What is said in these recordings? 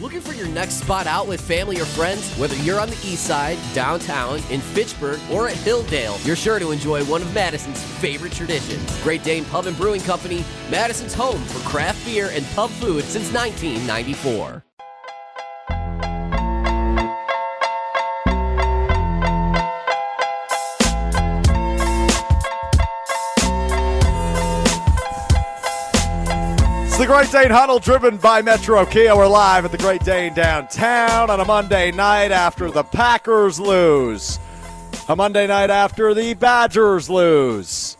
Looking for your next spot out with family or friends? Whether you're on the east side, downtown, in Fitchburg, or at Hilldale, you're sure to enjoy one of Madison's favorite traditions. Great Dane Pub and Brewing Company, Madison's home for craft beer and pub food since 1994. Great Dane Huddle driven by Metro Kia. We're live at the Great Dane downtown on a Monday night after the Packers lose. A Monday night after the Badgers lose.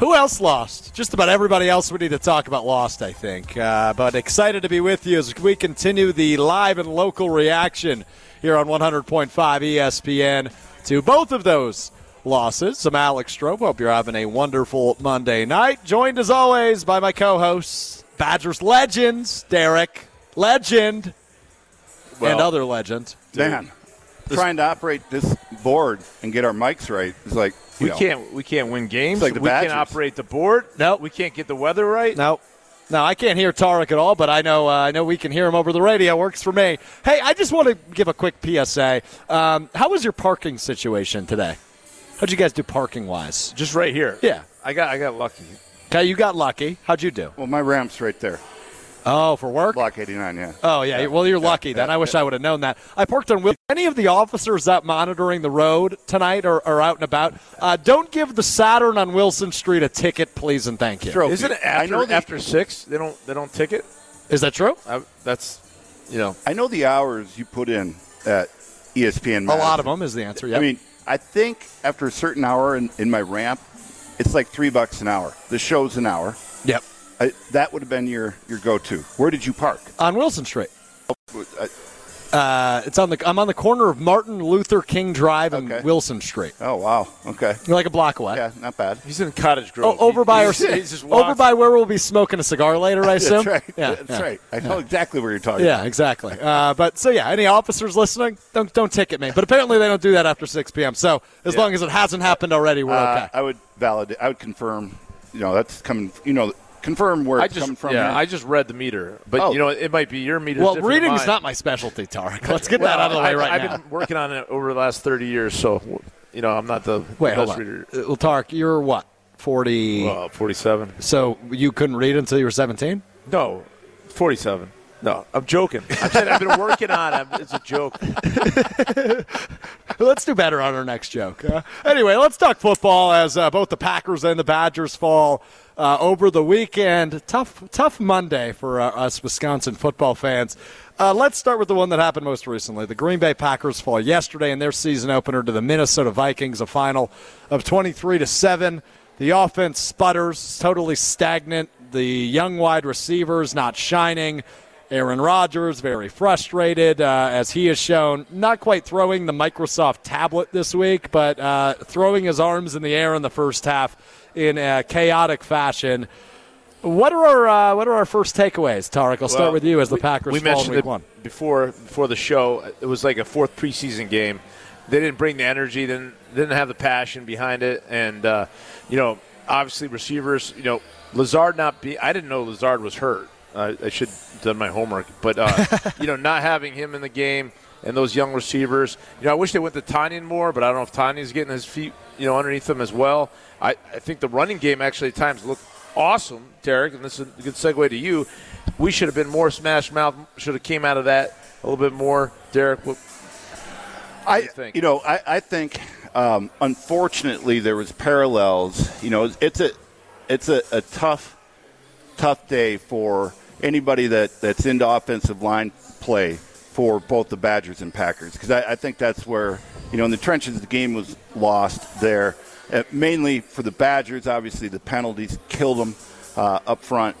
Who else lost? Just about everybody else we need to talk about lost, I think. Uh, but excited to be with you as we continue the live and local reaction here on 100.5 ESPN to both of those losses. I'm Alex Strobe. Hope you're having a wonderful Monday night. Joined as always by my co-hosts, Badgers legends, Derek, legend, and other legend. Dan, trying to operate this board and get our mics right is like you We know, can't. We can't win games. Like the we Badgers. can't operate the board. Nope. We can't get the weather right. No. No, I can't hear Tarek at all, but I know uh, I know we can hear him over the radio. Works for me. Hey, I just want to give a quick PSA. Um, how was your parking situation today? How'd you guys do parking wise? Just right here. Yeah. I got. I got lucky. Okay, you got lucky. How'd you do? Well, my ramp's right there, Oh, for work. block 89. Yeah. Oh yeah. Well, you're lucky then. I wish I would have known that. I parked on. Wil- Any of the officers out monitoring the road tonight or, or out and about, uh, don't give the Saturn on Wilson Street a ticket, please and thank you. Trophy. Isn't it I after know the, after six? They don't. They don't ticket. Is that true? I, that's. You know. I know the hours you put in at ESPN. A lot of them is the answer. Yeah. I mean, I think after a certain hour in, in my ramp, it's like three bucks an hour. The show's an hour. yep. I, that would have been your, your go to. Where did you park? On Wilson Street. Oh, I, Uh, it's on the. I'm on the corner of Martin Luther King Drive and Okay. Wilson Street. oh wow. Okay. You're like a block away. Yeah, not bad. He's in Cottage Oh, over He- by our, he's, he's just over by where we'll be smoking a cigar later, I assume. That's right. Yeah, That's yeah. right. I know exactly where you're talking. Yeah, exactly. Uh, but so yeah, any officers listening, don't don't ticket me. But apparently they don't do that after 6 p.m. So as Yeah. long as it hasn't happened already, we're Uh, okay. I would validate. I would confirm. You know, that's coming. You know, confirm where I it's just. coming from. yeah. here. I just read the meter, but Oh. you know it might be your meter. well, different than reading's not my specialty, Tarek. Let's get Well, that out of the way I've, right I've now. been working on it over the last thirty years, so you know I'm not the Wait, hold best reader. Uh, Well, Tarek, you're what? 40. Well, forty-seven. so you couldn't read until you were 17? No, forty-seven. No, I'm joking. I said I've been working on it. It's a joke. Let's do better on our next joke. Uh, anyway, let's talk football as uh, both the Packers and the Badgers fall uh, over the weekend. Tough, tough Monday for uh, us Wisconsin football fans. Uh, let's start with the one that happened most recently. The Green Bay Packers fall yesterday in their season opener to the Minnesota Vikings, a final of 23 to seven. The offense sputters, totally stagnant. The young wide receivers not shining. Aaron Rodgers very frustrated uh, as he has shown not quite throwing the Microsoft tablet this week, but uh, throwing his arms in the air in the first half in a chaotic fashion. What are our uh, what are our first takeaways, Tarek? I'll start Well, with you as the Packers we fall in mentioned week one. before before the show. It was like a fourth preseason game. They didn't bring the energy, didn't didn't have the passion behind it, and uh, you know, obviously receivers. You know, Lazard not be. I didn't know Lazard was hurt. Uh, I should have done my homework, but uh, you know, not having him in the game and those young receivers. You know, I wish they went to Tonyan more, but I don't know if Tonyan's getting his feet you know underneath him as well. I, I think the running game actually at times looked awesome, Derek, and this is a good segue to you. We should have been more smash mouth. Should have came out of that a little bit more, Derek. What, I, do you think? know, I, I think, um, unfortunately, there was parallels. You know, it's a, it's a, a tough, tough day for anybody that, that's into offensive line play for both the Badgers and Packers because I, I think that's where you know in the trenches the game was lost there. Uh, mainly for the Badgers, obviously the penalties killed them uh, up front.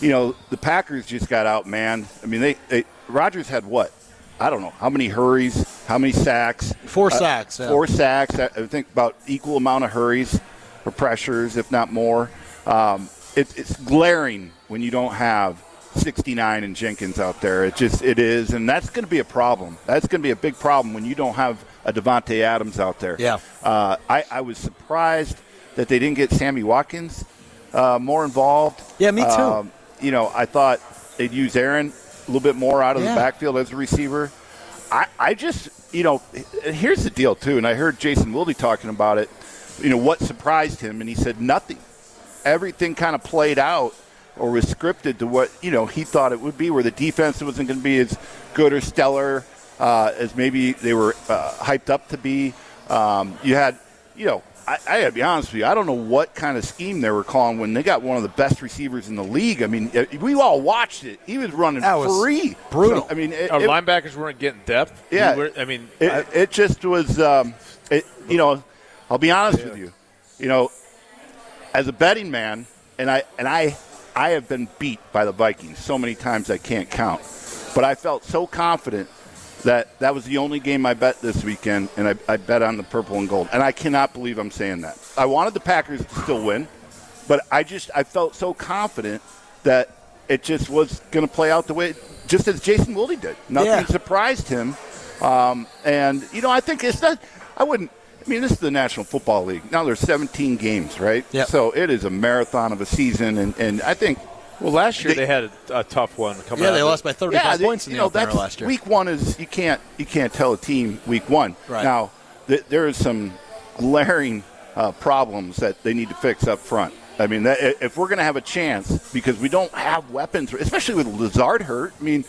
You know, the Packers just got out, man. I mean, they, they Rodgers had what? I don't know how many hurries, how many sacks. Four Uh, sacks. yeah. Four sacks. I I think about equal amount of hurries or pressures, if not more. Um, it, it's glaring when you don't have 69 and Jenkins out there. It just it is, and that's going to be a problem. That's going to be a big problem when you don't have a Davante Adams out there. Yeah. Uh, I, I was surprised that they didn't get Sammy Watkins uh, more involved. Yeah, me too. Um, you know, I thought they'd use Aaron a little bit more out of Yeah. the backfield as a receiver. I, I just, you know, here's the deal too, and I heard Jason Wilde talking about it. You know, what surprised him, and he said nothing. Everything kind of played out or was scripted to what you know he thought it would be, where the defense wasn't going to be as good or stellar uh, as maybe they were uh, hyped up to be. Um, you had, you know, I, I got to be honest with you, I don't know what kind of scheme they were calling when they got one of the best receivers in the league. I mean, uh, we all watched it. He was running That was free, brutal. So, I mean, it, Our it- linebackers weren't getting depth. Yeah. We were- I mean, it, I- it just was, um, it, you know, I'll be honest with you. You know, as a betting man, and I and I, I have been beat by the Vikings so many times I can't count. But I felt so confident that that was the only game I bet this weekend, and I, I bet on the purple and gold. And I cannot believe I'm saying that. I wanted the Packers to still win, but I just I felt so confident that it just was going to play out the way, just as Jason Wilde did. Nothing Yeah. surprised him. Um, and you know, I think it's not. I wouldn't. I mean, this is the National Football League. Now there's 17 games, right? Yep. So it is a marathon of a season, and, and I think well, last year they- they, had a, a tough one coming Yeah, out they lost by 35 they- points in you the know, opener that's, last year. Week one is you can't you can't tell a team week one. Right. Now th- there is some glaring uh, problems that they need to fix up front. I mean, that, if we're going to have a chance, because we don't have weapons, especially with Lazard hurt. I mean,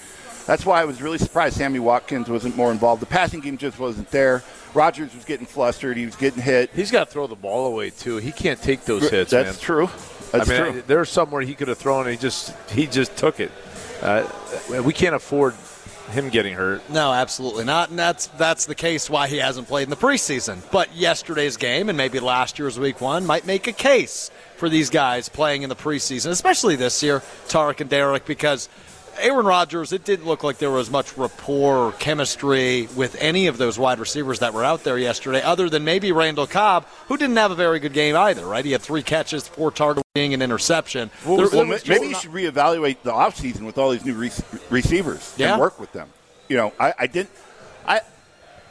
that's why I was really surprised Sammy Watkins wasn't more involved. The passing game just wasn't there. Rodgers was getting flustered. He was getting hit. He's got to throw the ball away too. He can't take those hits, That's man. true. That's I mean, true. I- there was somewhere he could have thrown, and he just he just took it. Uh, we can't afford him getting hurt. No, absolutely not, and that's that's the case why he hasn't played in the preseason. But yesterday's game and maybe last year's Week One might make a case for these guys playing in the preseason, especially this year, Tarek and Derek, because Aaron Rodgers. It didn't look like there was much rapport or chemistry with any of those wide receivers that were out there yesterday, other than maybe Randall Cobb, who didn't have a very good game either. Right? He had three catches, four target being an interception. There- Well, there ma- was maybe you not- should reevaluate the offseason with all these new re- receivers Yeah. and work with them. You know, I, I didn't, I,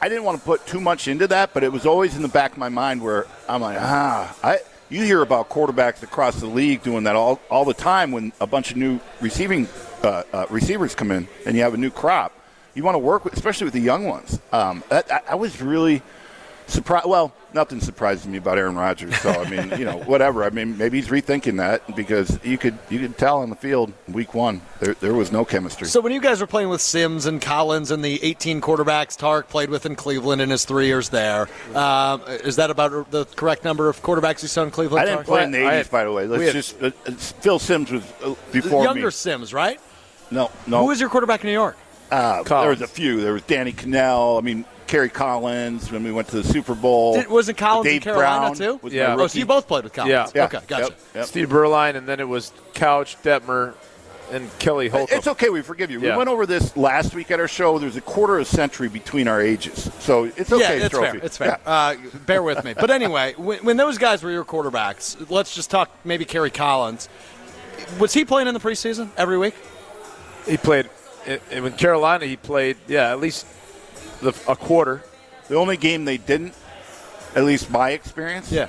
I didn't want to put too much into that, but it was always in the back of my mind where I'm like, ah, I. You hear about quarterbacks across the league doing that all, all the time when a bunch of new receiving uh, uh, receivers come in and you have a new crop. You want to work with, especially with the young ones. Um, that, I, I was really surprised. Well, nothing surprises me about Aaron Rodgers. So I mean, you know, whatever. I mean, maybe he's rethinking that because you could you could tell on the field week one there there was no chemistry. So when you guys were playing with Simms and Collins and the 18 quarterbacks Tark played with in Cleveland in his three years there, um, is that about the correct number of quarterbacks you saw in Cleveland? I didn't Tark? play in the I '80s, had- by the way. Let's had- just uh, uh, Phil Simms was uh, The before younger me. Simms, right? No, no. Who was your quarterback in New York? uh, there was a few. There was Danny Kanell. I mean, Kerry Collins when we went to the Super Bowl. Did, wasn't Collins Dave in Carolina Brown too? was Yeah. Oh, so you both played with Collins. Yeah. Yeah. Okay, gotcha. Yep, yep. Steve Beuerlein, and then it was Couch, Detmer, and Kelly Holcomb. It's okay. We forgive you. Yeah. We went over this last week at our show. There's a quarter of a century between our ages, so it's okay. yeah, it's trophy. fair. It's fair. Yeah. Uh, bear with me. But anyway, when, when those guys were your quarterbacks, let's just talk maybe Kerry Collins. Was he playing in the preseason every week? He played in, in Carolina. He played, yeah, at least the, a quarter. The only game they didn't, at least my experience, yeah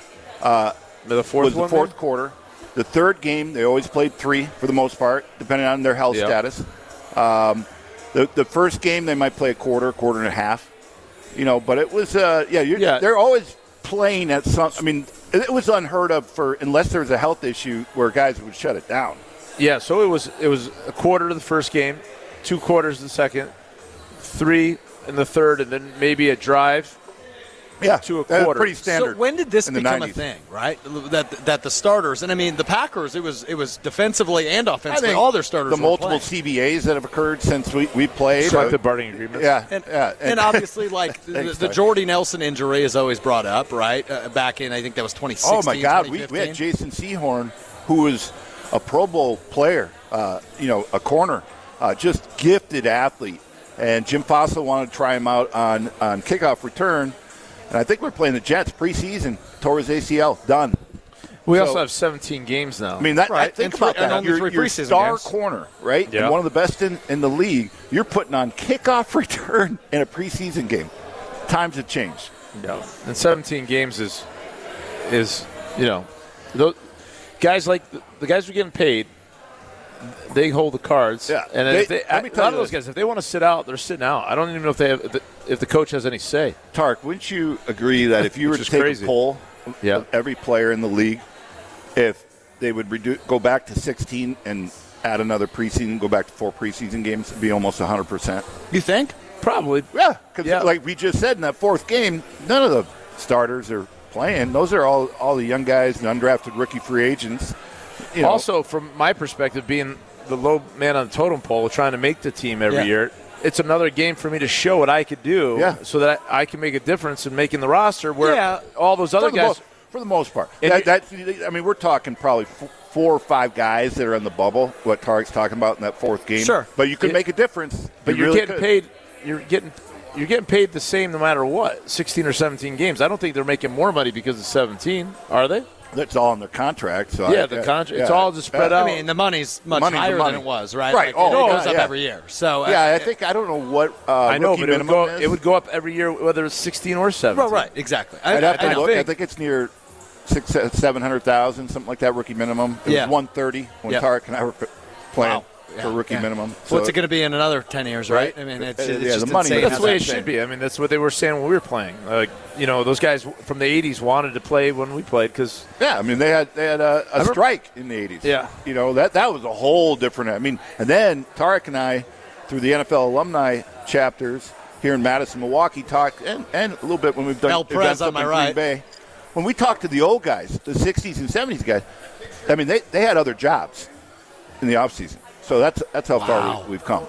The fourth was the fourth maybe? quarter. The third game, they always played three for the most part, depending on their health Yep. status. Um, the the first game, they might play a quarter, quarter and a half. You know, but it was uh, yeah, Yeah. they're always playing at some. I mean, it was unheard of for unless there was a health issue where guys would shut it down. Yeah, so it was it was a quarter of the first game, two quarters the second, three in the third, and then maybe a drive. Yeah, To a that was quarter. pretty standard. So when did this in the become a thing, right? That that the starters and I mean the Packers, it was it was defensively and offensively all their starters. the were multiple playing. CBAs that have occurred since we, we played. Collective uh, bargaining agreements. yeah, And, yeah, and, obviously, like the, Thanks, the Ty. Jordy Nelson injury is always brought up, right? Uh, back in, I think that was 2016. Oh my God, we, we had Jason Sehorn, who was a Pro Bowl player, uh, you know, a corner, uh, just gifted athlete. And Jim Fassel wanted to try him out on on kickoff return, and I think we're playing the Jets preseason. Torres ACL, done. We So- also have 17 games now. I mean, that, Right, think and three- about that. only Your, three your preseason star games. corner, right? Yeah. And one of the best in, in the league. You're putting on kickoff return in a preseason game. Times have changed. Yeah. And 17 games is is you know, those guys like the, the guys who are getting paid. They hold the cards. Yeah. and They- if they, let me a tell lot of those guys, if they want to sit out, they're sitting out. I don't even know if they have, if the, coach has any say. Tark, wouldn't you agree that if you were to take crazy. a poll Yeah. of every player in the league, if they would redu- go back to 16 and add another preseason, go back to four preseason games, it'd be almost 100%. You think? Probably. Yeah, because Yeah. like we just said in that fourth game, none of the starters are playing. Those are all all the young guys and undrafted rookie free agents. You know, Also, from my perspective, being the low man on the totem pole, trying to make the team every Yeah. year, it's another game for me to show what I could do, Yeah. so that I, I can make a difference in making the roster. Where Yeah. all those other for guys, most, for the most part. And That, I mean, we're talking probably four or five guys that are in the bubble. What Tark's talking about in that fourth game. Sure. but you could It- make a difference. but You you're really getting could. paid. You're getting you're getting paid the same no matter what. 16 or 17 games. I don't think they're making more money because of 17. Are they? That's all in their contract. So Yeah, I- the yeah, contract- it's all just spread Yeah. out. I mean, the money's much Money's higher money. than it was, right? Right. Like, Oh, it yeah, goes up yeah. every year. So Yeah, uh, I think I don't know what uh, I know, but it would go. It would go up every year, whether it's 16 or 17. Well, right, exactly. I, I'd have to I, I look. I think- think it's near six, seven hundred thousand, something like that. Rookie minimum. It Yeah. was one thirty when Yeah. Tarek and I were playing Wow. For Yeah, rookie yeah. minimum. What's it going to be in another ten years, right? Right. I mean, it's, it's yeah, just the money- insane That's That's the way it should be. I mean, that's what they were saying when we were playing. Like, you know, those guys from the '80s wanted to play when we played because Yeah, I mean they had they had a, a strike in the eighties. Yeah. you know that that was a whole different. I mean, and then Tarek and I, through the NFL alumni chapters here in Madison, Milwaukee, talked and, and a little bit when we've done El Prez events on up my in right. Green Bay. When we talked to the old guys, the '60s and '70s guys, I mean they, they had other jobs in the off season. So that's that's how Wow. far we, we've come.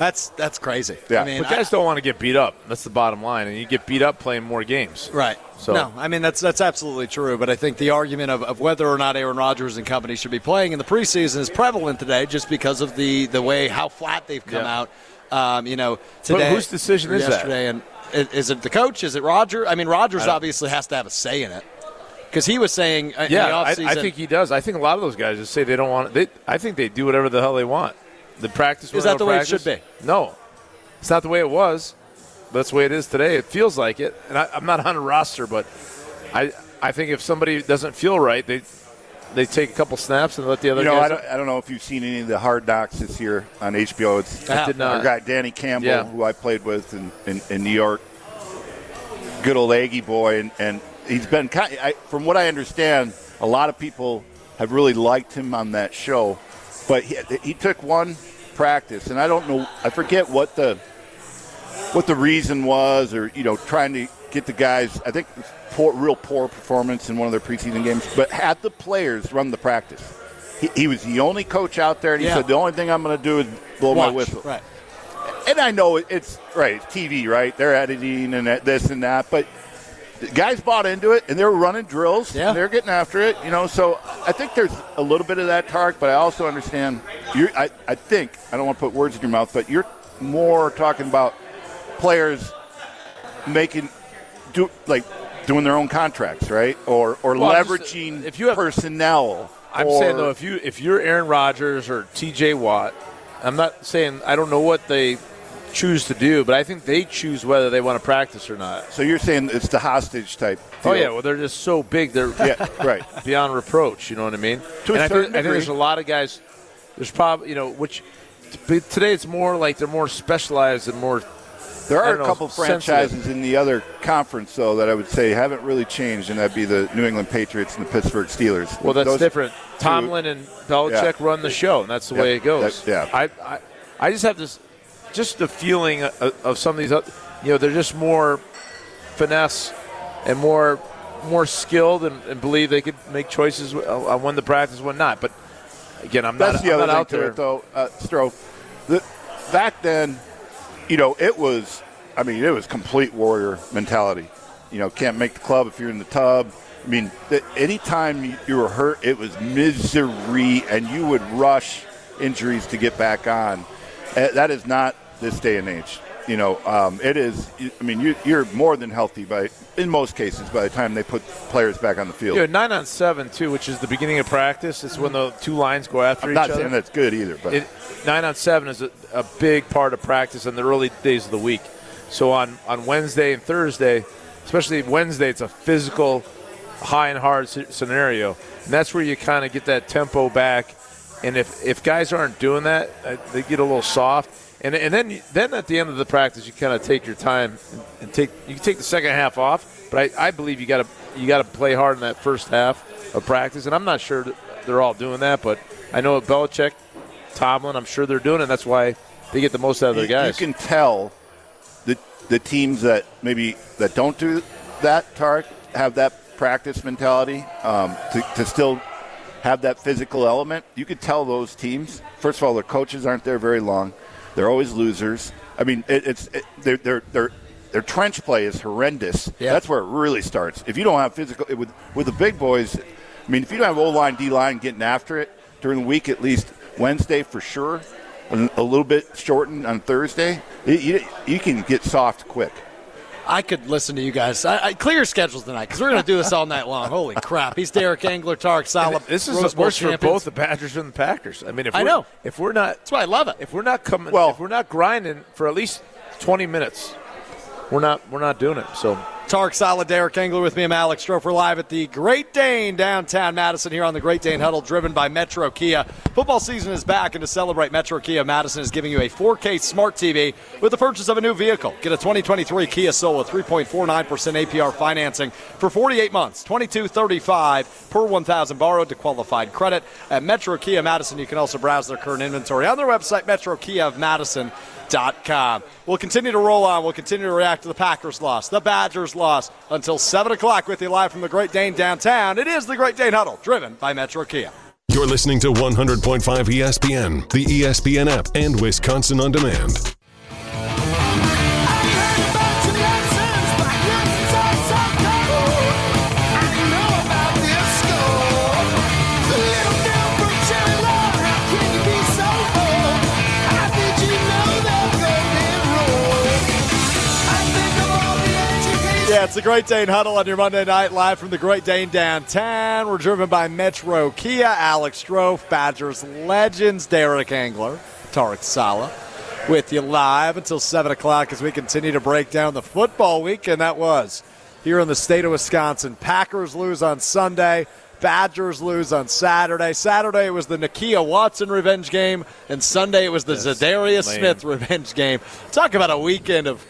That's that's crazy. Yeah. I mean, but guys don't want to get beat up. That's the bottom line, and you get beat up playing more games. Right. So- no, I mean that's that's absolutely true. But I think the argument of, of whether or not Aaron Rodgers and company should be playing in the preseason is prevalent today, just because of the the way how flat they've come Yeah. out. Um, you know, today. whose decision or is that? yesterday, And i- is it the coach? Is it Roger? I mean, Rodgers I obviously has to have a say in it because he was saying, uh, in Yeah, the I, offseason, I think he does. I think a lot of those guys just say they don't want. They, I think they do whatever the hell they want. The practice Is that they the way it should be. No, it's not the way it was. But that's the way it is today. It feels like it, and I, I'm not on a roster, but I I think if somebody doesn't feel right, they they take a couple snaps and let the other You know, I don't, I don't know if you've seen any of the Hard Knocks this year on HBO. It's I did not. Our guy Danny Campbell, Yeah. who I played with in, in, in New York, good old Aggie boy, and, and he's been kind. I, from what I understand, a lot of people have really liked him on that show, but he, he took one practice, and I don't know. I forget what the what the reason was, or you know, trying to get the guys. I think poor, real poor performance in one of their preseason games, but had the players run the practice. He, he was the only coach out there, and he Yeah. said the only thing I'm going to do is blow my whistle. Right. And I know it's right, it's TV, right? They're editing and this and that, but guys bought into it and they were running drills. Yeah. and they're getting after it, you know. So I think there's a little bit of that, Tark, but I also understand. You're, I, I think I don't want to put words in your mouth, but you're more talking about players making do like doing their own contracts, right? Or or Well, just, uh, leveraging if you have- personnel. I'm or- saying though, if you if you're Aaron Rodgers or T.J. Watt, I'm not saying I don't know what they choose to do, but I think they choose whether they want to practice or not. so you're saying it's the hostage type. Oh yeah, well they're just so big, they're yeah, right. beyond reproach. You know what I mean? To a and I certain think, I think there's a lot of guys. There's probably you know which but today it's more like they're more specialized and more. There are don't a know, couple sensitive. franchises in the other conference, though, that I would say haven't really changed, and that'd be the New England Patriots and the Pittsburgh Steelers. Well, that's Those- different. Tomlin and Belichick run the show, and that's the Yeah, way it goes. that- yeah. I, I, I just have this, just the feeling of, of some of these, you know, they're just more finesse and more, more skilled, and, and believe they could make choices on when the practice, when not. But again, I'm That's not, the I'm other not out there. it, though, uh, Stroh. The, back then, you know, it was, I mean, it was complete warrior mentality. You know, can't make the club if you're in the tub. I mean, th- anytime you- you were hurt, it was misery, and you would rush injuries to get back on. Uh, That is not this day and age. You know, um, it is. I mean, you, you're more than healthy by, in most cases, by the time they put players back on the field. Yeah, nine on seven too, which is the beginning of practice. It's when the two lines go after I'm each not other. saying that's good either, but it, nine on seven is a, a big part of practice in the early days of the week. So on, on Wednesday and Thursday, especially Wednesday, it's a physical, high and hard scenario, and that's where you kind of get that tempo back. And if, if guys aren't doing that, uh, they get a little soft. And, and then then at the end of the practice, you kind of take your time and, and take you can take the second half off. But I, I believe you got to you got to play hard in that first half of practice. And I'm not sure they're all doing that, but I know at Belichick, Tomlin, I'm sure they're doing it. That's why they get the most out of their guys. You can tell the the teams that maybe that don't do that, Tark, have that practice mentality um, to, to still have that physical element. You could tell those teams. First of all, their coaches aren't there very long. They're always losers. I mean, it, it's it, their their their their trench play is horrendous. Yeah. That's where it really starts. If you don't have physical with with the big boys, I mean, if you don't have O line, D line getting after it during the week, at least Wednesday for sure, a little bit shortened on Thursday, you, you, you can get soft quick. I could listen to you guys. I, I clear your schedules tonight because we're going to do this all night long. Holy crap! He's Derek Engler, Tarek Salah. this is Rose Bowl worse for both the Badgers and the Packers. I mean, if I know. if we're not That's why I love it. if we're not coming Well- if we're not grinding for at least 20 minutes, we're not we're not doing it. So Tarek Salah, Derek Engler with me. I'm Alex. We're live at the Great Dane downtown Madison here on the Great Dane Huddle, driven by Metro Kia. Football season is back, and to celebrate, Metro Kia Madison is giving you a 4K smart TV with the purchase of a new vehicle. Get a 2023 Kia Soul with 3.49% APR financing for 48 months, 22.35 per 1,000 borrowed to qualified credit at Metro Kia Madison. You can also browse their current inventory on their website, Metro Kia of Madison. Dot com. We'll continue to roll on. We'll continue to react to the Packers loss, the Badgers loss, until 7 o'clock with you live from the Great Dane downtown. It is the Great Dane Huddle, driven by Metro Kia. You're listening to 100.5 ESPN, the ESPN app, and Wisconsin On Demand. Yeah, it's the Great Dane Huddle on your Monday night live from the Great Dane downtown. We're driven by Metro Kia, Alex Strofe, Badgers legends, Derek Engler, Tarek Salah, with you live until 7 o'clock as we continue to break down the football weekend that was here in the state of Wisconsin. Packers lose on Sunday. Badgers lose on Saturday. Saturday it was the Nakia Watson revenge game, and Sunday it was the Za'Darius. Smith revenge game. Talk about a weekend of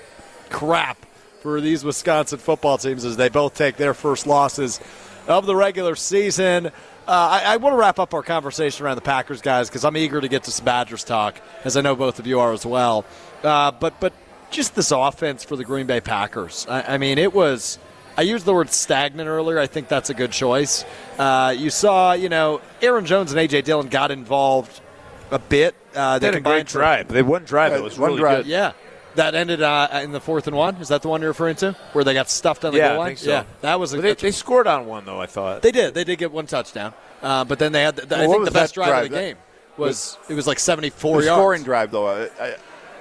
crap for these Wisconsin football teams as they both take their first losses of the regular season. Uh, I, I want to wrap up our conversation around the Packers, guys, because I'm eager to get to some Badgers talk, as I know both of you are as well. Uh, but but just this offense for the Green Bay Packers. I, I mean, it was. I used the word stagnant earlier. I think that's a good choice. Uh, you saw, you know, Aaron Jones and AJ Dillon got involved a bit. Uh, they had a great drive. They one drive that was one really drive. good. yeah. That ended uh, in the fourth and one. Is that the one you're referring to, where they got stuffed on the Yeah, goal I line? think so. Yeah, that was a But they, they scored on one though. I thought They did. They did get one touchdown, uh, but then they had. The, I Well, what think the best drive, drive? of the That- game was it was like 74 The yards. scoring drive, though, I,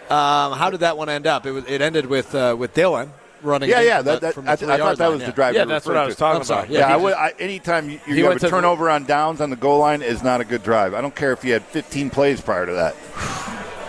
I, Um, how did that one end up? It was. It ended with uh, with Dillon running. yeah, yeah. That, that, from the I, th- I three-yard thought that was yeah. the drive. Yeah, that's referred what I was talking I'm sorry. about. Yeah, Yeah, I would, just- I, anytime you, He you have a to- turnover on downs on the goal line is not a good drive. I don't care if you had 15 plays prior to that.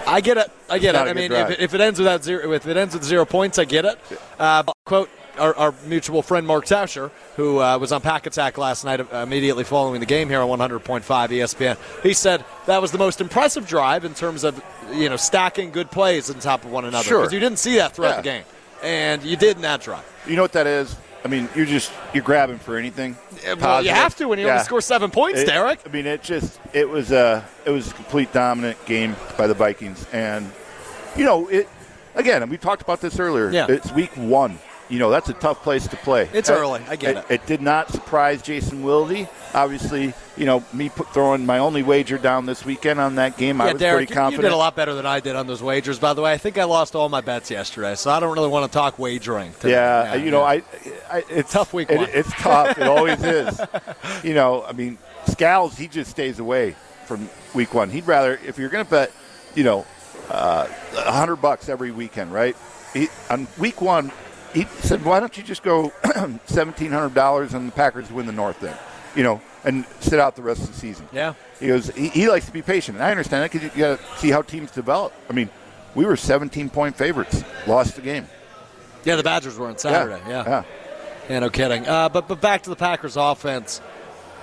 I get it. I get it. I mean, if it, if it ends without zero, if it ends with zero points, I get it. Uh, quote our, our mutual friend Mark Tauscher, who uh, was on Pack Attack last night, uh, immediately following the game here on 100.5 ESPN. He said that was the most impressive drive in terms of you know stacking good plays on top of one another. Sure. because you didn't see that throughout Yeah. the game, and you did in that drive. You know what that is? I mean, you're just you're grabbing for anything. Well, you have to when you Yeah. only score seven points, It- Derek. I mean, it just it was a it was a complete dominant game by the Vikings, and you know it again. We talked about this earlier. Yeah. it's week one. You know that's a tough place to play. It's Uh, early. I get it. It did not surprise Jason Wilde. Obviously, you know me put, throwing my only wager down this weekend on that game. I Yeah, was Derek, pretty you- you did a lot better than I did on those wagers. By the way, I think I lost all my bets yesterday, so I don't really want to talk wagering. Today. Yeah, you know, I, I it's Tough week it- one. it's tough. It always is. You know, I mean, Scals he just stays away from week one. He'd rather if you're going to bet, you know, uh, a hundred bucks every weekend, right? He, on week one, he said, "Why don't you just go seventeen hundred dollars and the Packers win the North then?" You know, and sit out the rest of the season. Yeah. He goes. He, he likes to be patient, and I understand that because you got to see how teams develop. I mean, we were seventeen point favorites, lost the game. Yeah, the Badgers were on Saturday. Yeah, yeah. yeah, no kidding. Uh, but but back to the Packers offense.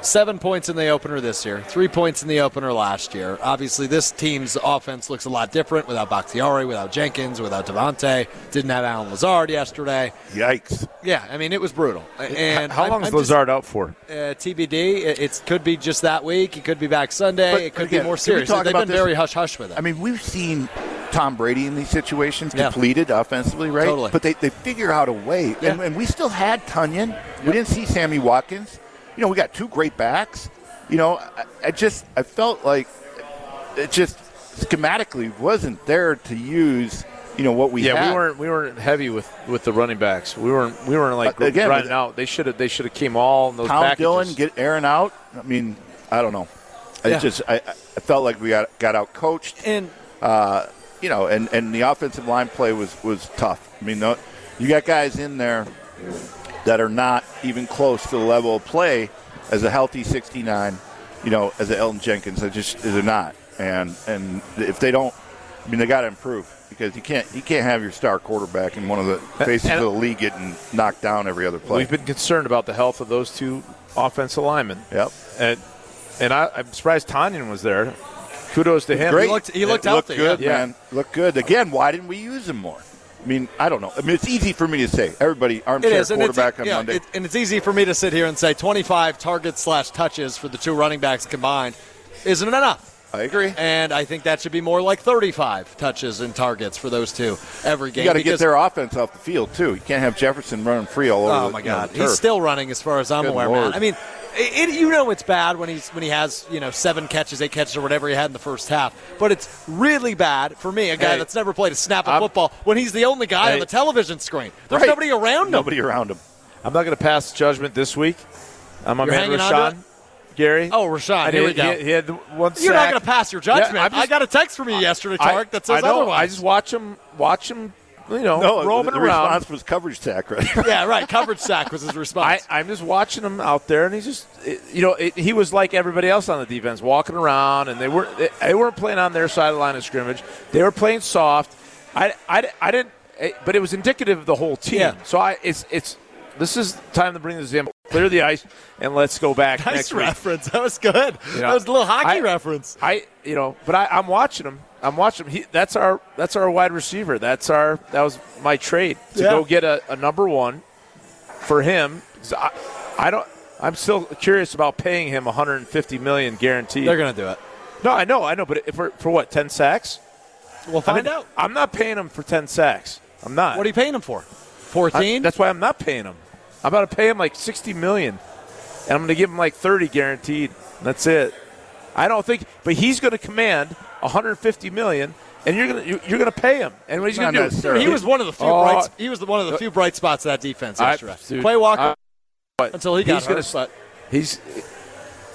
Seven points in the opener this year, three points in the opener last year. Obviously, this team's offense looks a lot different without Bakhtiari, without Jenkins, without Davante. Didn't have Allen Lazard yesterday. Yikes! Yeah, I mean it was brutal. And How long is I'm just- Lazard out for? uh, TBD. It it's, could be just that week. It could be back Sunday. But it could again, be more serious. They've been this? very hush hush with it. I mean, we've seen Tom Brady in these situations Yeah. depleted offensively, right? Totally. But they, they figure out a way. Yeah. And, and we still had Tonyan. We didn't see Sammy Watkins. You know, we got two great backs. You know, I, I just I felt like it just schematically wasn't there to use. You know what we Yeah, had. we weren't we weren't heavy with, with the running backs. We weren't we weren't like Uh, again, but- out. They should have they should have came all in those Tom packages. Dillon get Aaron out. I mean, I don't know. I Yeah. just I, I felt like we got got out coached. and uh, you know, and, and the offensive line play was, was tough. I mean, you got guys in there that are not even close to the level of play as a healthy 69, you know, as a Elgton Jenkins. They just they're not. And and if they don't, I mean, they got to improve because you can't you can't have your star quarterback in one of the faces and- of the league getting knocked down every other play. We've been concerned about the health of those two offensive linemen. Yep. And and I, I'm surprised Tonyan was there. Kudos to him. Great. He looked- he looked It healthy, good, yeah. man. Looked good. Again, why didn't we use him more? I mean, I don't know. I mean, it's easy for me to say. Everybody, armchair is, quarterback on yeah, Monday. it- and it's easy for me to sit here and say 25 targets slash touches for the two running backs combined isn't enough. I agree. And I think that should be more like 35 touches and targets for those two every game. You got to get their offense off the field too. You can't have Jefferson running free all over. Oh the, my you know, God, he's still running as far as I'm Good aware, Lord. man. I mean, it, it- you know it's bad when he's when he has you know seven catches, eight catches, or whatever he had in the first half. But it's really bad for me, a guy Hey, that's never played a snap of I'm- football, when he's the only guy Hey. on the television screen. There's Right. nobody around him. Nobody around him. I'm not going to pass judgment this week. I'm my You're man Rashan Gary. Oh, Rashan, And here he, we go. He, he had one You're not going to pass your judgment. Yeah, just- I got a text from you yesterday, Tark, that says I know. otherwise. I just watch him, watch him, you know, No, roaming the around. response was coverage sack, right? yeah, right. Coverage sack was his response. I'm just watching him out there, and he's just, it- you know, it, he was like everybody else on the defense, walking around, and they weren't, they, they weren't playing on their side of the line of scrimmage. They were playing soft. I, I, I didn't, it, but it was indicative of the whole team. Yeah. So I, it's, it's, this is time to bring this in, clear the ice, and let's go back nice next week. reference. That was good. You that was a little hockey I- reference. I, you know, but I, I'm watching him. I'm watching him. He, that's our that's our wide receiver. That's our that was my trade to Yeah. go get a, a number one for him. I, I don't. I'm still curious about paying him 150 million guaranteed. They're going to do it. no, I know, I know, but if for for what 10 sacks? We'll I find mean, out. I'm not paying him for 10 sacks. I'm not. What are you paying him for? 14? that's why I'm not paying him. I'm about to pay him like 60 million, and I'm going to give him like 30 guaranteed. That's it. I don't think, but he's going to command 150 million, and you're going to you're going to pay him. And what he's going Not to do? necessarily. He was one of the few Oh. bright. He was the, one of the few bright spots of that defense I- yesterday. dude, Quay Walker I- but until he got he's hurt. gonna- but He's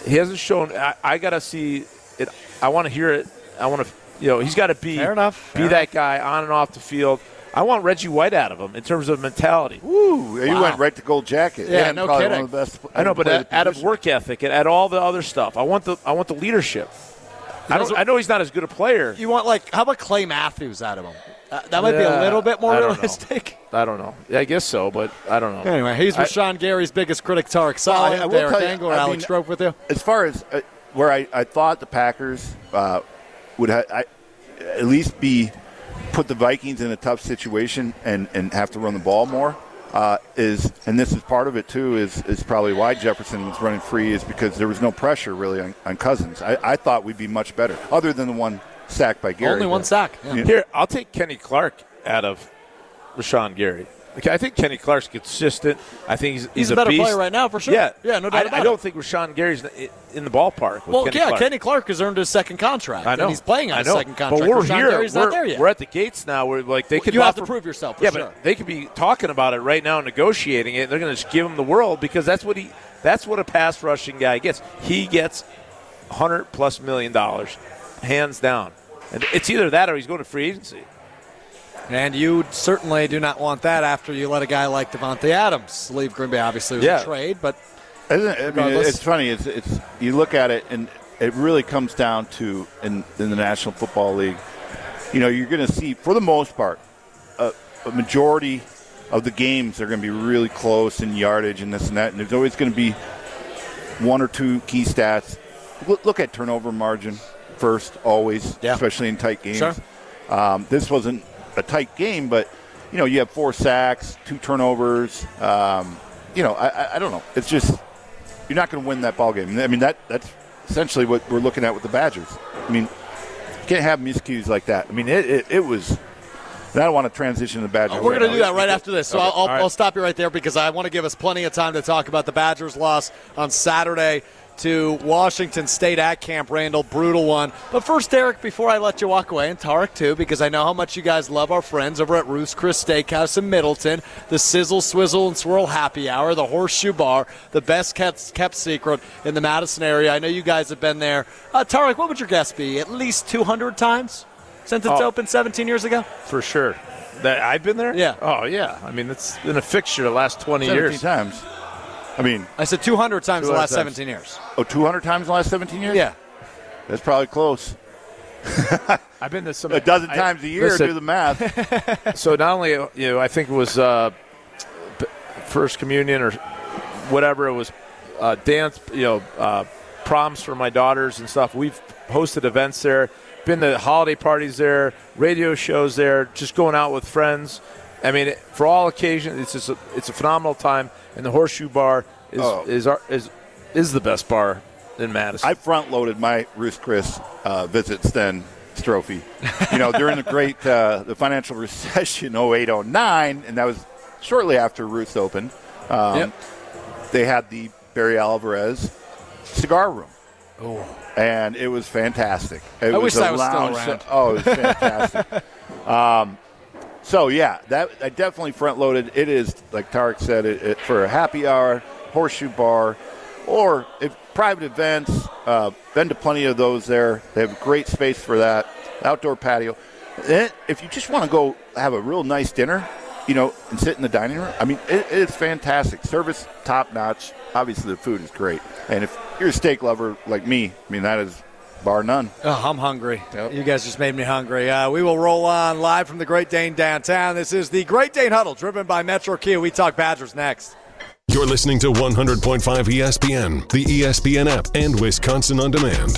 he hasn't shown. I, I got to see it. I want to hear it. I want to. You know, he's got to be Fair enough, Be fair that guy on and off the field. I want Reggie White out of him in terms of mentality. Ooh, you Wow. went right to gold jacket. Yeah, and no kidding. One of the best I know, but ever played out of work ethic and at all the other stuff. I want the I want the leadership. I don't. I know he's not as good a player. you want like how about Clay Matthews out of him? Uh, that might be a little bit more I don't know. realistic. I don't know. I guess so, but I don't know. Anyway, he's I- Rashan Gary's biggest critic, Tarek Well, I- I will Derek tell you, Engler, I Alex mean, Strope with you. as far as uh, where I, I thought the Packers uh, would ha- I, at least be put the Vikings in a tough situation and, and have to run the ball more uh, is, and this is part of it too, is, is probably why Jefferson was running free is because there was no pressure really on, on Cousins. I, I thought we'd be much better, other than the one sack by Gary. Only one but- sack. Yeah. Yeah. Here, I'll take Kenny Clark out of Rashan Gary. Okay, I think Kenny Clark's consistent. I think he's, He's, a a better beast. player right now for sure. Yeah, yeah, no doubt I, about I don't it. think Rashan Gary's in- the ballpark. With Well, Kenny yeah, Clark. Kenny Clark has earned his second contract. I know And he's playing on his second contract. But we're Rashan here. Gary's we're, not there yet. we're at the gates now. Where like they could you have to prove yourself for yeah, sure. but they could be talking about it right now, negotiating it. They're going to just give him the world because that's what he. That's what a pass rushing guy gets. He gets hundred plus million dollars, hands down. And it's either that or he's going to free agency. And you certainly do not want that after you let a guy like Davante Adams leave Green Bay. Obviously, it was Yeah. a trade, but Isn't? I mean, it's funny. It's, it's you look at it, and it really comes down to in, in the National Football League. You know, you're going to see for the most part a, a majority of the games are going to be really close in yardage and this and that, and there's always going to be one or two key stats. Look, look at turnover margin first, always, Yeah. especially in tight games. Sure. Um, this wasn't a tight game, but you know you have four sacks, two turnovers. Um, you know, I, I, I don't know. It's just you're not going to win that ball game. I mean that that's essentially what we're looking at with the Badgers. I mean, you can't have miscues like that. I mean, it, it, it was. and I don't want to transition to the Badgers. We're going to do that right after this. So Okay. I'll, I'll, All right. I'll stop you right there because I want to give us plenty of time to talk about the Badgers' loss on Saturday to Washington State at Camp Randall. Brutal one. But first, Derek, before I let you walk away, and Tarek too, because I know how much you guys love our friends over at Ruth's Chris Steakhouse in Middleton, the Sizzle, Swizzle, and Swirl Happy Hour, the Horseshoe Bar, the best kept, kept secret in the Madison area. I know you guys have been there. Uh, Tarek, what would your guess be? At least 200 times since it's Oh. opened 17 years ago? for sure. That I've been there. Yeah. Oh yeah. I mean, it's been a fixture the last 20 17 years. times. I mean, I said 200 times the last times. 17 years. oh, 200 times in the last 17 years? Yeah. That's probably close. I've been to some A dozen I- times a year, listen, do the math. so not only you know I think it was uh, first communion or whatever it was uh, dance you know uh, proms for my daughters and stuff. We've hosted events there, been to holiday parties there, radio shows there, just going out with friends. I mean, for all occasions, it's just a, it's a phenomenal time, and the Horseshoe Bar is Oh. is our, is is the best bar in Madison. I front loaded my Ruth Chris uh, visits then trophy. You know, during the great uh, the financial recession 08 09, and that was shortly after Ruth's opened. Um, Yep. They had the Barry Alvarez cigar room. And it was fantastic. It I was wish that was still around. Oh, it was fantastic. um, so yeah, that I definitely front loaded. It is like Tarek said, it, it, for a happy hour, horseshoe bar, or if private events. Uh, been to plenty of those there. They have great space for that outdoor patio. If you just want to go have a real nice dinner, you know, and sit in the dining room, I mean, it, it's fantastic. Service top notch. Obviously, the food is great. And if you're a steak lover like me, I mean, that is bar none. Oh, I'm hungry. Yep. You guys just made me hungry. Uh, we will roll on live from the Great Dane downtown. This is the Great Dane Huddle, driven by Metro Kia. We talk Badgers next. You're listening to 100.5 ESPN, the ESPN app, and Wisconsin On Demand.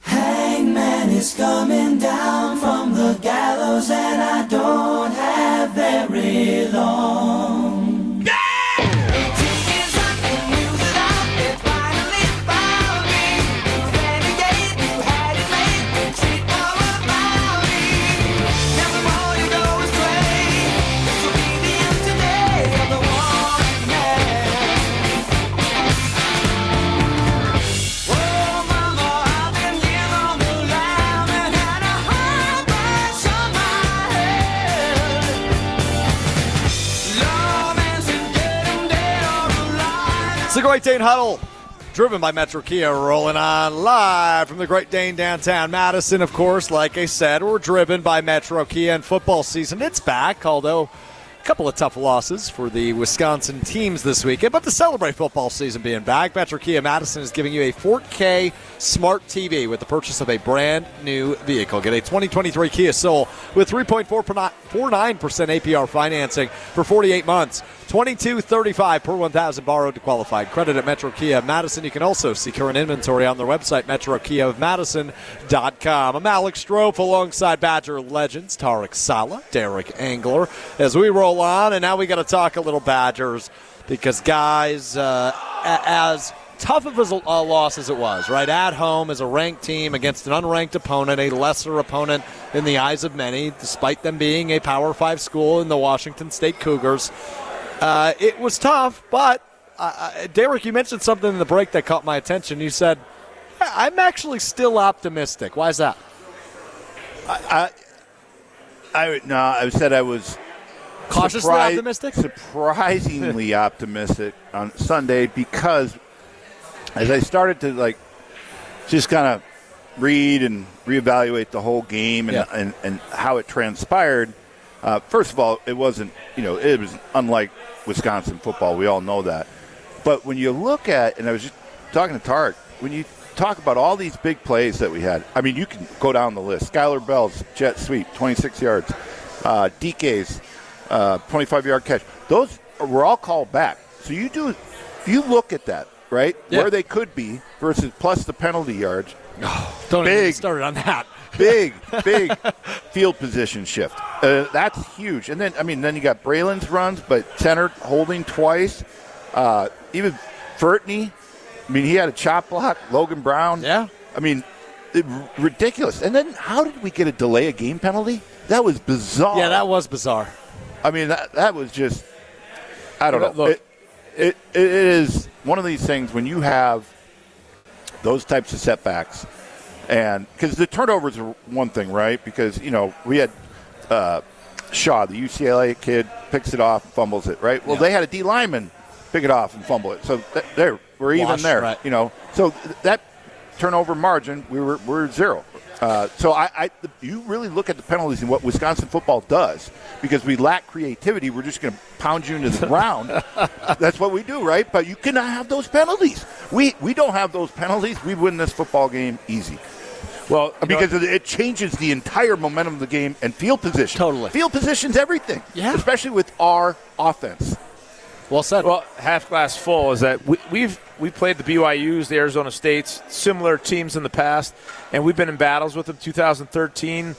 Hangman is coming down from the gallows, and I don't have very long. The Great Dane Huddle, driven by Metro Kia, rolling on live from the Great Dane downtown Madison. Of course, like I said, we're driven by Metro Kia, and football season it's back. Although a couple of tough losses for the Wisconsin teams this weekend, but to celebrate football season being back, Metro Kia Madison is giving you a 4K smart TV with the purchase of a brand new vehicle. Get a 2023 Kia Soul with 3.49% APR financing for 48 months. 2235 per 1000 borrowed to qualified credit at Metro Kia Madison. You can also see current inventory on their website, metrokiaofmadison.com. I'm Alex Strofe alongside Badger legends Tarek Salah, Derek Engler, as we roll on. And now we got to talk a little Badgers because, guys, uh, as tough of a loss as it was, right? At home as a ranked team against an unranked opponent, a lesser opponent in the eyes of many, despite them being a Power Five school in the Washington State Cougars. Uh, it was tough, but uh, uh, Derek, you mentioned something in the break that caught my attention. You said, "I'm actually still optimistic." Why is that? I I no, I said I was Cautiously surpri- optimistic. surprisingly optimistic on Sunday because as I started to like just kind of read and reevaluate the whole game and, Yeah. and, and how it transpired. Uh, first of all, it wasn't you know it was unlike Wisconsin football. We all know that. But when you look at and I was just talking to Tarek when you talk about all these big plays that we had. I mean, you can go down the list. Skyler Bell's jet sweep, 26 yards. Uh, DK's uh, 25 yard catch. Those were all called back. So you do, you look at that. right? Yeah. Where they could be versus plus the penalty yards. Don't even get started on that. Big, big field position shift. Uh, that's huge. And then, I mean, then you got Braelon's runs, but center holding twice. Uh, even Furtney, I mean, he had a chop block. Logan Brown. Yeah. I mean, it, ridiculous. And then how did we get a delay a game penalty? That was bizarre. Yeah, that was bizarre. I mean, that, that was just, I don't know. Look- it, it, it is one of these things when you have those types of setbacks, and because the turnovers are one thing, right? Because, you know, we had uh, Shaw, the UCLA kid, picks it off, fumbles it, right? Well, Yeah. they had a D lineman pick it off and fumble it. So th- there, we're even Wash, there, right. you know. So th- that turnover margin, we were we're zero. Uh, so I, I, the, you really look at the penalties and what Wisconsin football does because we lack creativity. We're just going to pound you into the ground. That's what we do, right? But you cannot have those penalties. We we don't have those penalties. We win this football game easy Well, uh, you know- because it changes the entire momentum of the game and field position. Totally. field position's everything. Yeah. especially with our offense. Well said. Well, half glass full is that we, we've we played the BYU's, the Arizona States, similar teams in the past, and we've been in battles with them. 2013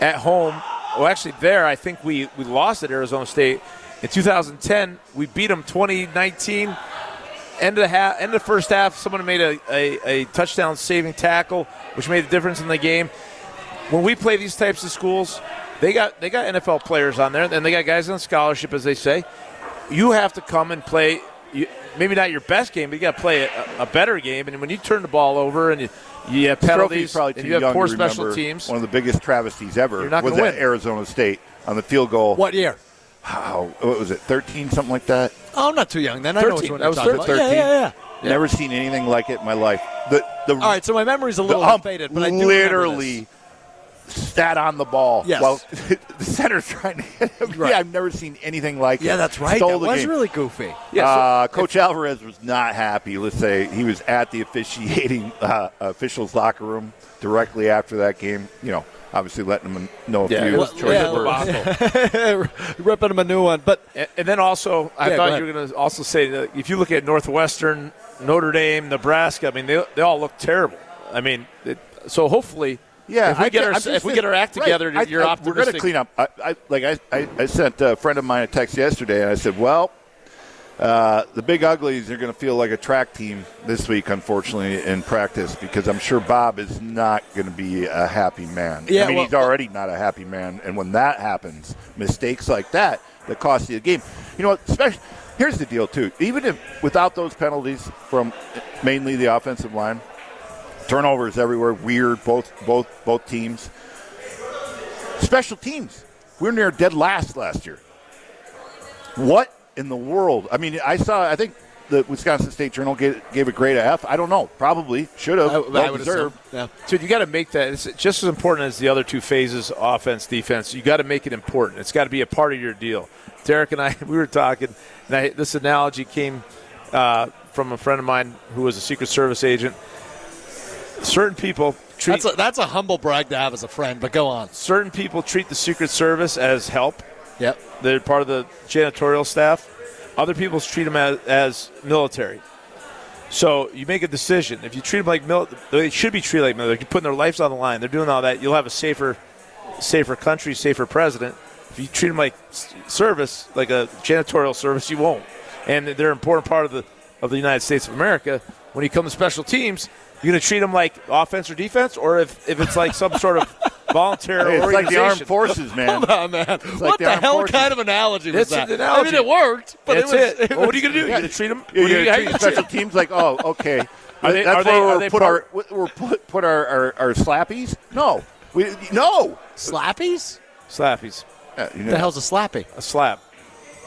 at home. Well, actually, there I think we we lost at Arizona State. In 2010, we beat them 2019. End of the half, end of the first half, someone made a, a, a touchdown saving tackle, which made the difference in the game. When we play these types of schools, they got they got NFL players on there, and they got guys on scholarship, as they say you have to come and play. You, maybe not your best game, but you got to play a, a better game. And when you turn the ball over and you, you have penalties probably too you have young poor special teams, One of the biggest travesties ever was at. Arizona State on the field goal. what year? How, what was it? Thirteen, something like that. Oh, I'm not too young then. I know which 13. one That was talking about. 13. Yeah, yeah, yeah. Never seen anything like it in my life. The the All right, so my memory's a the little ump faded, but I do literally sat on the ball. Yes. While the center's trying to hit him. Right. Yeah, I've never seen anything like this. it. Yeah, that's right. Stole That the was game. really goofy. Yeah, so- uh, Coach Alvarez was not happy. Let's say he was at the officiating uh, officials' locker room directly after that game. You know, obviously letting them know a Yeah, few it was choice yeah, words. ripping them a new one. But And, and then also, I Yeah, thought ahead. you were going to also say that if you look at Northwestern, Notre Dame, Nebraska, I mean, they, they all look terrible. I mean, it, so hopefully, Yeah, if we I get our I'm just if we get our act together, I- you're I- optimistic. We're going to clean up. I, I like I, I, I sent a friend of mine a text yesterday, and I said, "Well, uh, the big uglies are going to feel like a track team this week, unfortunately, in practice because I'm sure Bob is not going to be a happy man. Yeah, I mean, well- he's already not a happy man, and when that happens, mistakes like that that cost you the game. You know, what, especially here's the deal too. Even if without those penalties from mainly the offensive line, turnovers everywhere, weird both both both teams. Special teams. We were near dead last last year. What in the world? I mean, I saw. I think the Wisconsin State Journal gave, gave a grade of F. I don't know. Probably should have. I, well I would deserved. assume. Yeah. Dude, you got to make that. It's just as important as the other two phases, offense, defense. You got to make it important. It's got to be a part of your deal. Derek and I, we were talking, and I, this analogy came uh, from a friend of mine who was a Secret Service agent. Certain people treat That's a, that's a humble brag to have as a friend, but go on. certain people treat the Secret Service as help. Yep. They're part of the janitorial staff. Other people treat them as, as military. So you make a decision. If you treat them like mil- they should be treated like military. They're putting their lives on the line. They're doing all that. You'll have a safer, safer country, safer president. If you treat them like service, like a janitorial service, you won't. And they're an important part of the of the United States of America. When you come to special teams, you're going to treat them like offense or defense, or if, if it's like some sort of volunteer Hey, it's like the organization. armed forces, man. Hold on, man. like what the the, hell forces. kind of analogy was That's that? an analogy. I mean, it worked, but That's it was. it. it Well, what are you going to do? You're going to treat them? You're going to treat special teams like, oh, okay. Are they- That's are they- where are we'll they put part- our we'll put, put our, our, our slappies. No, we no. Slappies? Slappies. Yeah, you What know, the hell's a slappy? A slap.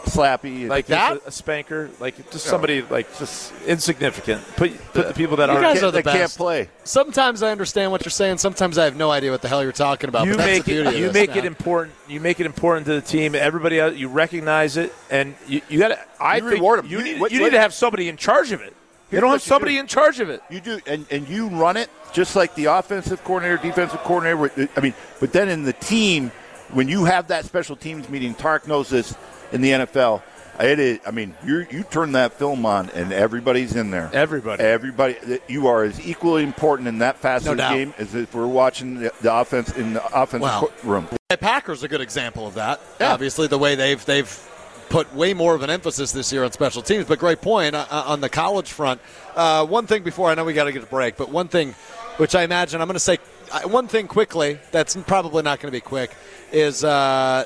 Slappy? Like that? A, a spanker. Like just somebody like just insignificant. Put put the people that You guys Can't- are the they can't play. Sometimes I understand what you're saying. Sometimes I have no idea what the hell you're talking about. you make it you make now. it important you make it important to the team everybody else you recognize it and you, you got to I You think reward 'em. you, You- need, what- you what- need to have somebody in charge of it you don't have somebody do. in charge of it You do, and, and you run it just like the offensive coordinator, defensive coordinator. I mean, but then in the team, when you have that special teams meeting, Tark knows this in the NFL. It is. I mean, you you turn that film on, and everybody's in there. Everybody. Everybody. You are as equally important in that facet No of the game as if we're watching the, the offense in the offensive Wow. room. The Packers are a good example of that. Yeah. Obviously, the way they've they've put way more of an emphasis this year on special teams. But great point uh, on the college front. Uh, one thing before I know we got to get a break, but one thing, which I imagine I'm going to say uh, one thing quickly. That's probably not going to be quick. Is uh,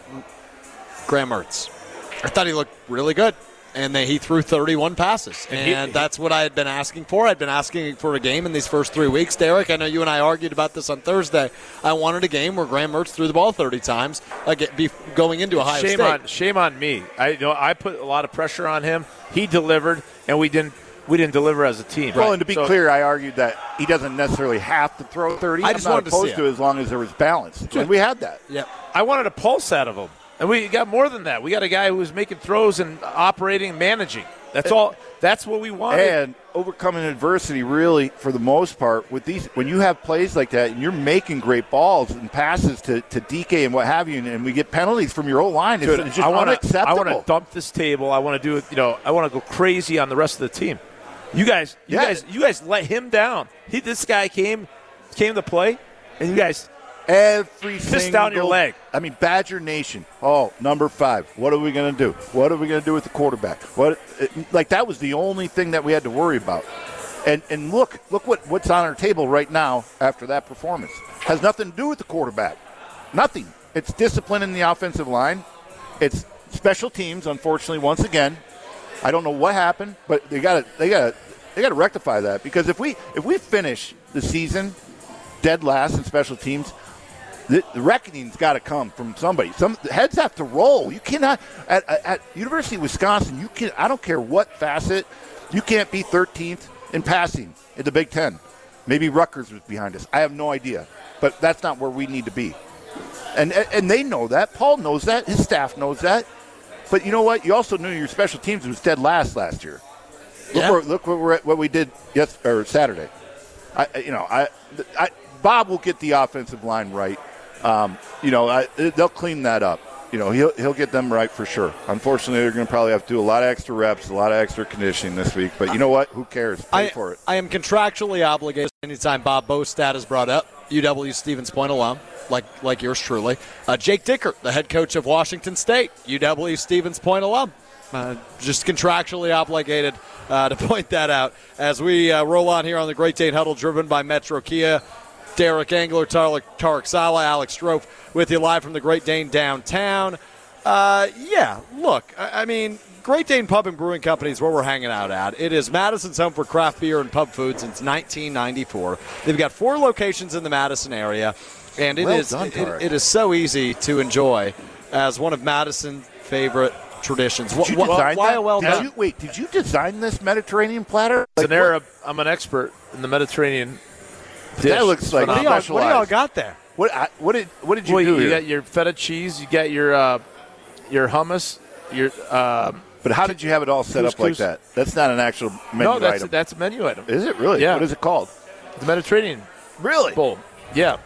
Graham Mertz. I thought he looked really good. And they, he threw 31 passes. And And, he- that's what I had been asking for. I'd been asking for a game in these first three weeks. Derek, I know you and I argued about this on Thursday. I wanted a game where Graham Mertz threw the ball 30 times like, be, going into Ohio shame State. on shame on me. I you know I put a lot of pressure on him. He delivered, and we didn't we didn't deliver as a team. Well, and to be So- clear, I argued that he doesn't necessarily have to throw 30. I I'm just not wanted to see opposed it. to as long as there was balance. And we had that. Yep. I wanted a pulse out of him, and we got more than that. We got a guy who was making throws and operating, and managing. That's all. That's what we wanted. And overcoming adversity, really, for the most part, with these, when you have plays like that, and you're making great balls and passes to, to DK and what have you, and, and we get penalties from your old line, it's, Dude, it's just I wanna, unacceptable. I want to dump this table. I want to do it. You know, I want to go crazy on the rest of the team. You guys, you Yeah. guys, you guys let him down. He, this guy came, came to play, and you guys Every down your leg. I mean, Badger Nation. Oh, number five. What are we going to do? What are we going to do with the quarterback? What? It, like that was the only thing that we had to worry about. And and look, look what what's on our table right now after that performance has nothing to do with the quarterback. Nothing. It's discipline in the offensive line. It's special teams. Unfortunately, once again, I don't know what happened, but they got to they got to they got to rectify that because if we if we finish the season dead last in special teams, the, the reckoning's got to come from somebody. Some the heads have to roll. You cannot at, at, University of Wisconsin. You can. I don't care what facet. You can't be 13th in passing in the Big Ten. Maybe Rutgers was behind us. I have no idea, but that's not where we need to be. And and they know that. Paul knows that. His staff knows that. But you know what? You also knew your special teams was dead last last year. Look, Yeah. where, look what, we're, at. what we did yes or Saturday. I, you know, I, I, Bob will get the offensive line right. Um, you know, I, they'll clean that up. You know, he'll he'll get them right for sure. Unfortunately, they're going to probably have to do a lot of extra reps, a lot of extra conditioning this week. But you know what? Who cares? Pay I, for it. I am contractually obligated anytime Bob Bostad is brought up. UW Stevens Point alum, like like yours truly. Uh, Jake Dickert, the head coach of Washington State, UW Stevens Point alum. Uh, just contractually obligated uh, to point that out as we uh, roll on here on the Great Dane Huddle, driven by Metro Kia. Derek Engler, Tarek, Tarek Salah, Alex Strofe with you live from the Great Dane downtown. Uh, yeah, look, I, I mean, Great Dane Pub and Brewing Company is where we're hanging out at. It is Madison's home for craft beer and pub food since 1994. They've got four locations in the Madison area, and it well is done, it, it is so easy to enjoy as one of Madison's favorite traditions. Did you Wh- wh- design why that? well did? You, wait, did you design this Mediterranean platter? It's Like, an Arab. I'm an expert in the Mediterranean. Dish. That looks like What do, y'all, what do y'all got there? What, I, what did what did you well, do you, here? got your feta cheese. You got your uh, your hummus. Your uh, but how did you have it all set up like that? That's not an actual menu no, that's item. that's a menu item. Is it really? Yeah. What is it called? The Mediterranean Really? bowl. Yeah,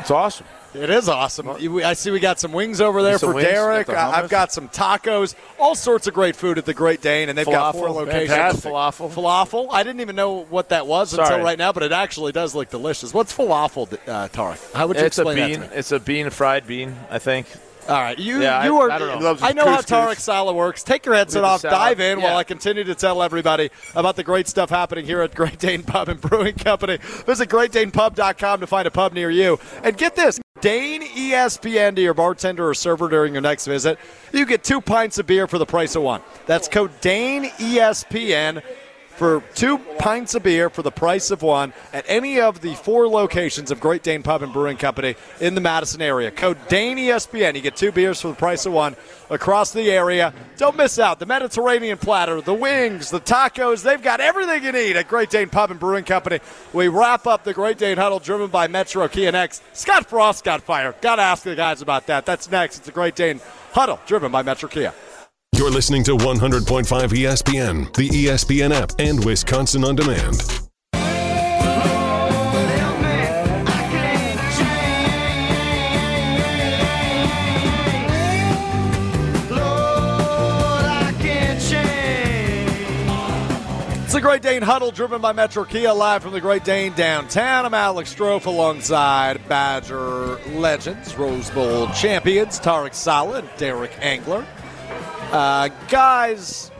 it's awesome. It is awesome. I see we got some wings over there for wings, Derek. the I've got some tacos, all sorts of great food at the Great Dane, and they've got four Falafel, locations. fantastic. Falafel. Falafel. I didn't even know what that was until right now, but it actually does look delicious. What's falafel, uh, Tarek? How would you It's a bean. that to me? It's a bean, fried bean. I think. All right, you Yeah, you I- are. I don't know. He loves his I know how couscous. Tarek Salah works. Take your headset off, dive in while I continue to tell everybody about the great stuff happening here at Great Dane Pub and Brewing Company. Visit GreatDanePub.com to find a pub near you. And get this. Dane ESPN to your bartender or server during your next visit. You get two pints of beer for the price of one. That's code Dane ESPN for two pints of beer for the price of one at any of the four locations of Great Dane Pub and Brewing Company in the Madison area. Code Dane ESPN. You get two beers for the price of one across the area. Don't miss out. The Mediterranean platter, the wings, the tacos, they've got everything you need at Great Dane Pub and Brewing Company. We wrap up the Great Dane Huddle driven by Metro Kia next. Scott Frost got fired. Got to ask the guys about that. That's next. It's a Great Dane Huddle driven by Metro Kia. You're listening to 100.5 ESPN, the ESPN app, and Wisconsin On Demand. It's a Great Dane Huddle driven by Metro Kia live from the Great Dane downtown. I'm Alex Strofe alongside Badger legends, Rose Bowl champions, Tarek Salah and Derek Engler. Uh, guys,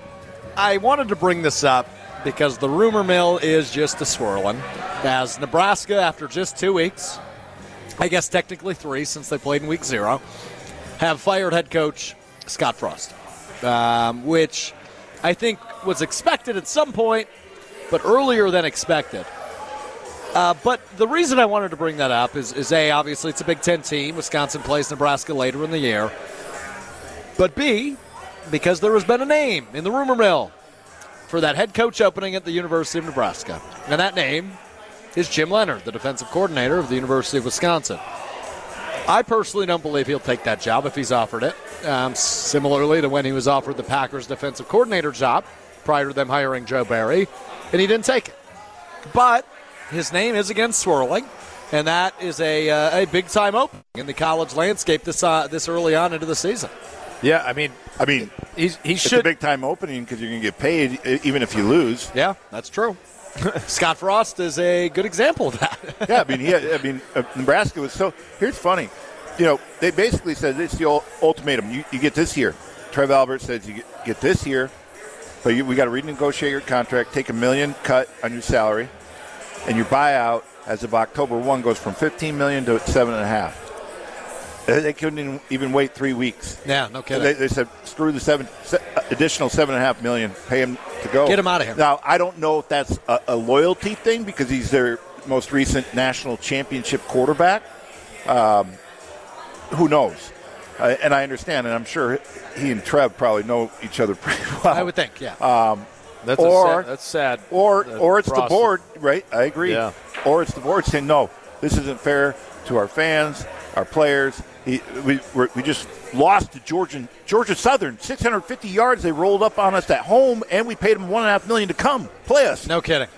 I wanted to bring this up because the rumor mill is just a swirling. As Nebraska, after just two weeks, I guess technically three since they played in week zero, have fired head coach Scott Frost, um, which I think was expected at some point, but earlier than expected. Uh, but the reason I wanted to bring that up is, is A, obviously it's a Big Ten team. Wisconsin plays Nebraska later in the year. But B, because there has been a name in the rumor mill for that head coach opening at the University of Nebraska. And that name is Jim Leonhard, the defensive coordinator of the University of Wisconsin. I personally don't believe he'll take that job if he's offered it. Um, similarly to when he was offered the Packers defensive coordinator job prior to them hiring Joe Barry, and he didn't take it. But his name is again swirling, and that is a, uh, a big time opening in the college landscape this uh, this early on into the season. Yeah, I mean, I mean, he's, he it's a should. big time opening because you're going to get paid even if you lose. Yeah, that's true. Scott Frost is a good example of that. yeah, I mean, he had, I mean, uh, Nebraska was so. Here's funny, you know, they basically said it's the ul- ultimatum. You, you get this year. Trev Albert says you get, get this year, but you, we got to renegotiate your contract, take a million cut on your salary, and your buyout as of October one goes from 15 million to seven and a half. They couldn't even- even wait three weeks. yeah, no kidding. They, they said screw the seven se- additional seven and a half million, pay him to go, Get him out of here. Now I don't know if that's a, a loyalty thing because he's their most recent national championship quarterback. Um, who knows? Uh, and I understand, and I'm sure he and Trev probably know each other pretty well. I would think, yeah. that's, or- a sad, that's sad. or Uh, or it's Frost- the board, right? I agree. Yeah. Or it's the board saying no, this isn't fair to our fans, our players. He, we we just lost to Georgia Georgia Southern, 650 yards. They rolled up on us at home, and we paid them one and a half million to come play us. no kidding.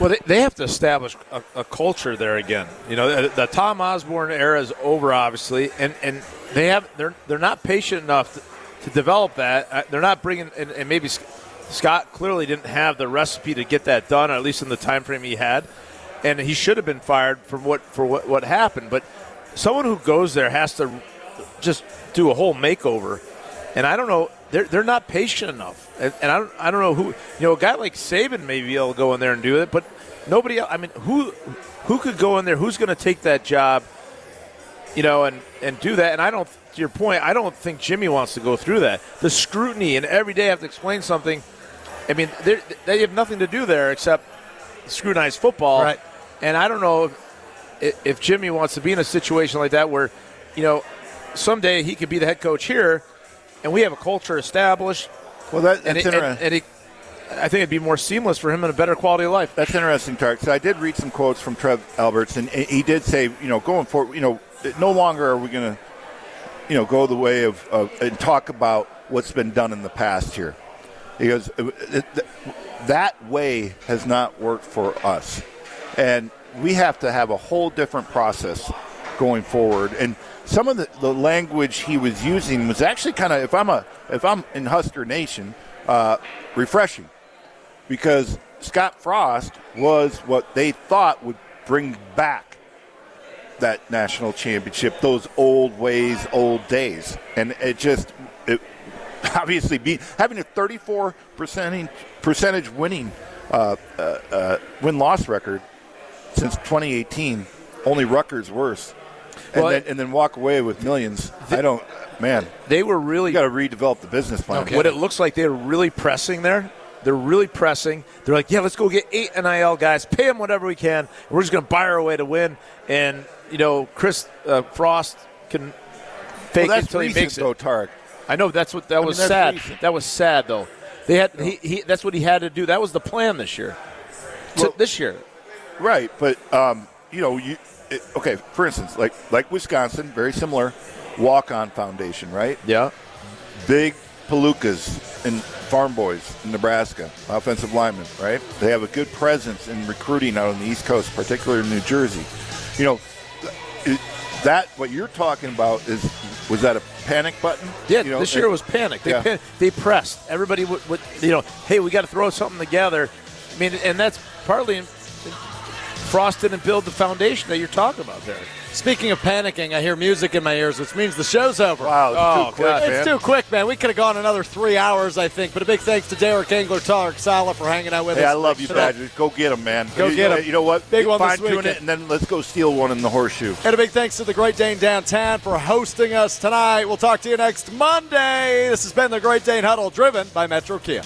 Well, they, they have to establish a, a culture there again. You know, the, the Tom Osborne era is over, obviously, and, and they have they're they're not patient enough to, to develop that. Uh, They're not bringing, and, and maybe Scott clearly didn't have the recipe to get that done, or at least in the time frame he had, and he should have been fired from what for what, what happened. But someone who goes there has to just do a whole makeover. And I don't know, they're, they're not patient enough. And, and I, don't, I don't know who, you know, a guy like Saban may be able to go in there and do it, but nobody else. I mean, who who could go in there? Who's going to take that job, you know, and, and do that? And I don't, to your point, I don't think Jimmy wants to go through that. The scrutiny and every day have to explain something. I mean, they have nothing to do there except scrutinize football. Right. And I don't know if, Jimmy wants to be in a situation like that where, you know, someday he could be the head coach here, and we have a culture established, Well, that, and, that's it, interesting. and, and it, I think it'd be more seamless for him and a better quality of life. That's interesting, Tark. So I did read some quotes from Trev Alberts, and he did say, you know, going forward, you know, no longer are we going to, you know, go the way of, of and talk about what's been done in the past here. He goes, "It- it- that way has not worked for us, and we have to have a whole different process going forward. And some of the, the language he was using was actually kind of, if I'm a, if I'm in Husker Nation, uh, refreshing because Scott Frost was what they thought would bring back that national championship, those old ways, old days, and it just it, obviously be having a 34 percentage percentage winning uh, uh, uh, win loss record since 2018. Only Rutgers worse, and Well, then and then walk away with millions. I don't, man. They were really You got to redevelop the business plan. what it looks like. They're really pressing there. They're really pressing. They're like, yeah, let's go get eight NIL guys, pay them whatever we can. We're just going to buy our way to win. And you know, Chris uh, Frost can fake Well, until he makes it. though, Tarek. I know that's what that mean, was that's sad. recent. That was sad though. They had he, he that's what he had to do. That was the plan this year. To- Well- this year. Right, but um, you know, you it, okay. For instance, like like Wisconsin, very similar walk-on foundation, right? Yeah. Big palookas and farm boys in Nebraska, offensive linemen, right? They have a good presence in recruiting out on the East Coast, particularly in New Jersey. You know, it, that what you're talking about is was that a panic button? Yeah, You know, this year it- was panic. They Yeah. pan- they pressed. Everybody would, would you know, hey, we got to throw something together. I mean, and that's partly in, didn't build the foundation that you're talking about there. Speaking of panicking, I hear music in my ears, which means the show's over. Wow, it's Oh, too quick, God. man. It's too quick, man. We could have gone another three hours, I think. But a big thanks to Derek Engler, Tarek Salah for hanging out with Hey, us. I love you, today. Badgers. Go get them, man. Go you, get 'em. You know what? Big one this Fine weekend. it, and then let's go steal one in the horseshoe. And a big thanks to the Great Dane Downtown for hosting us tonight. We'll talk to you next Monday. This has been the Great Dane Huddle, driven by Metro Kia.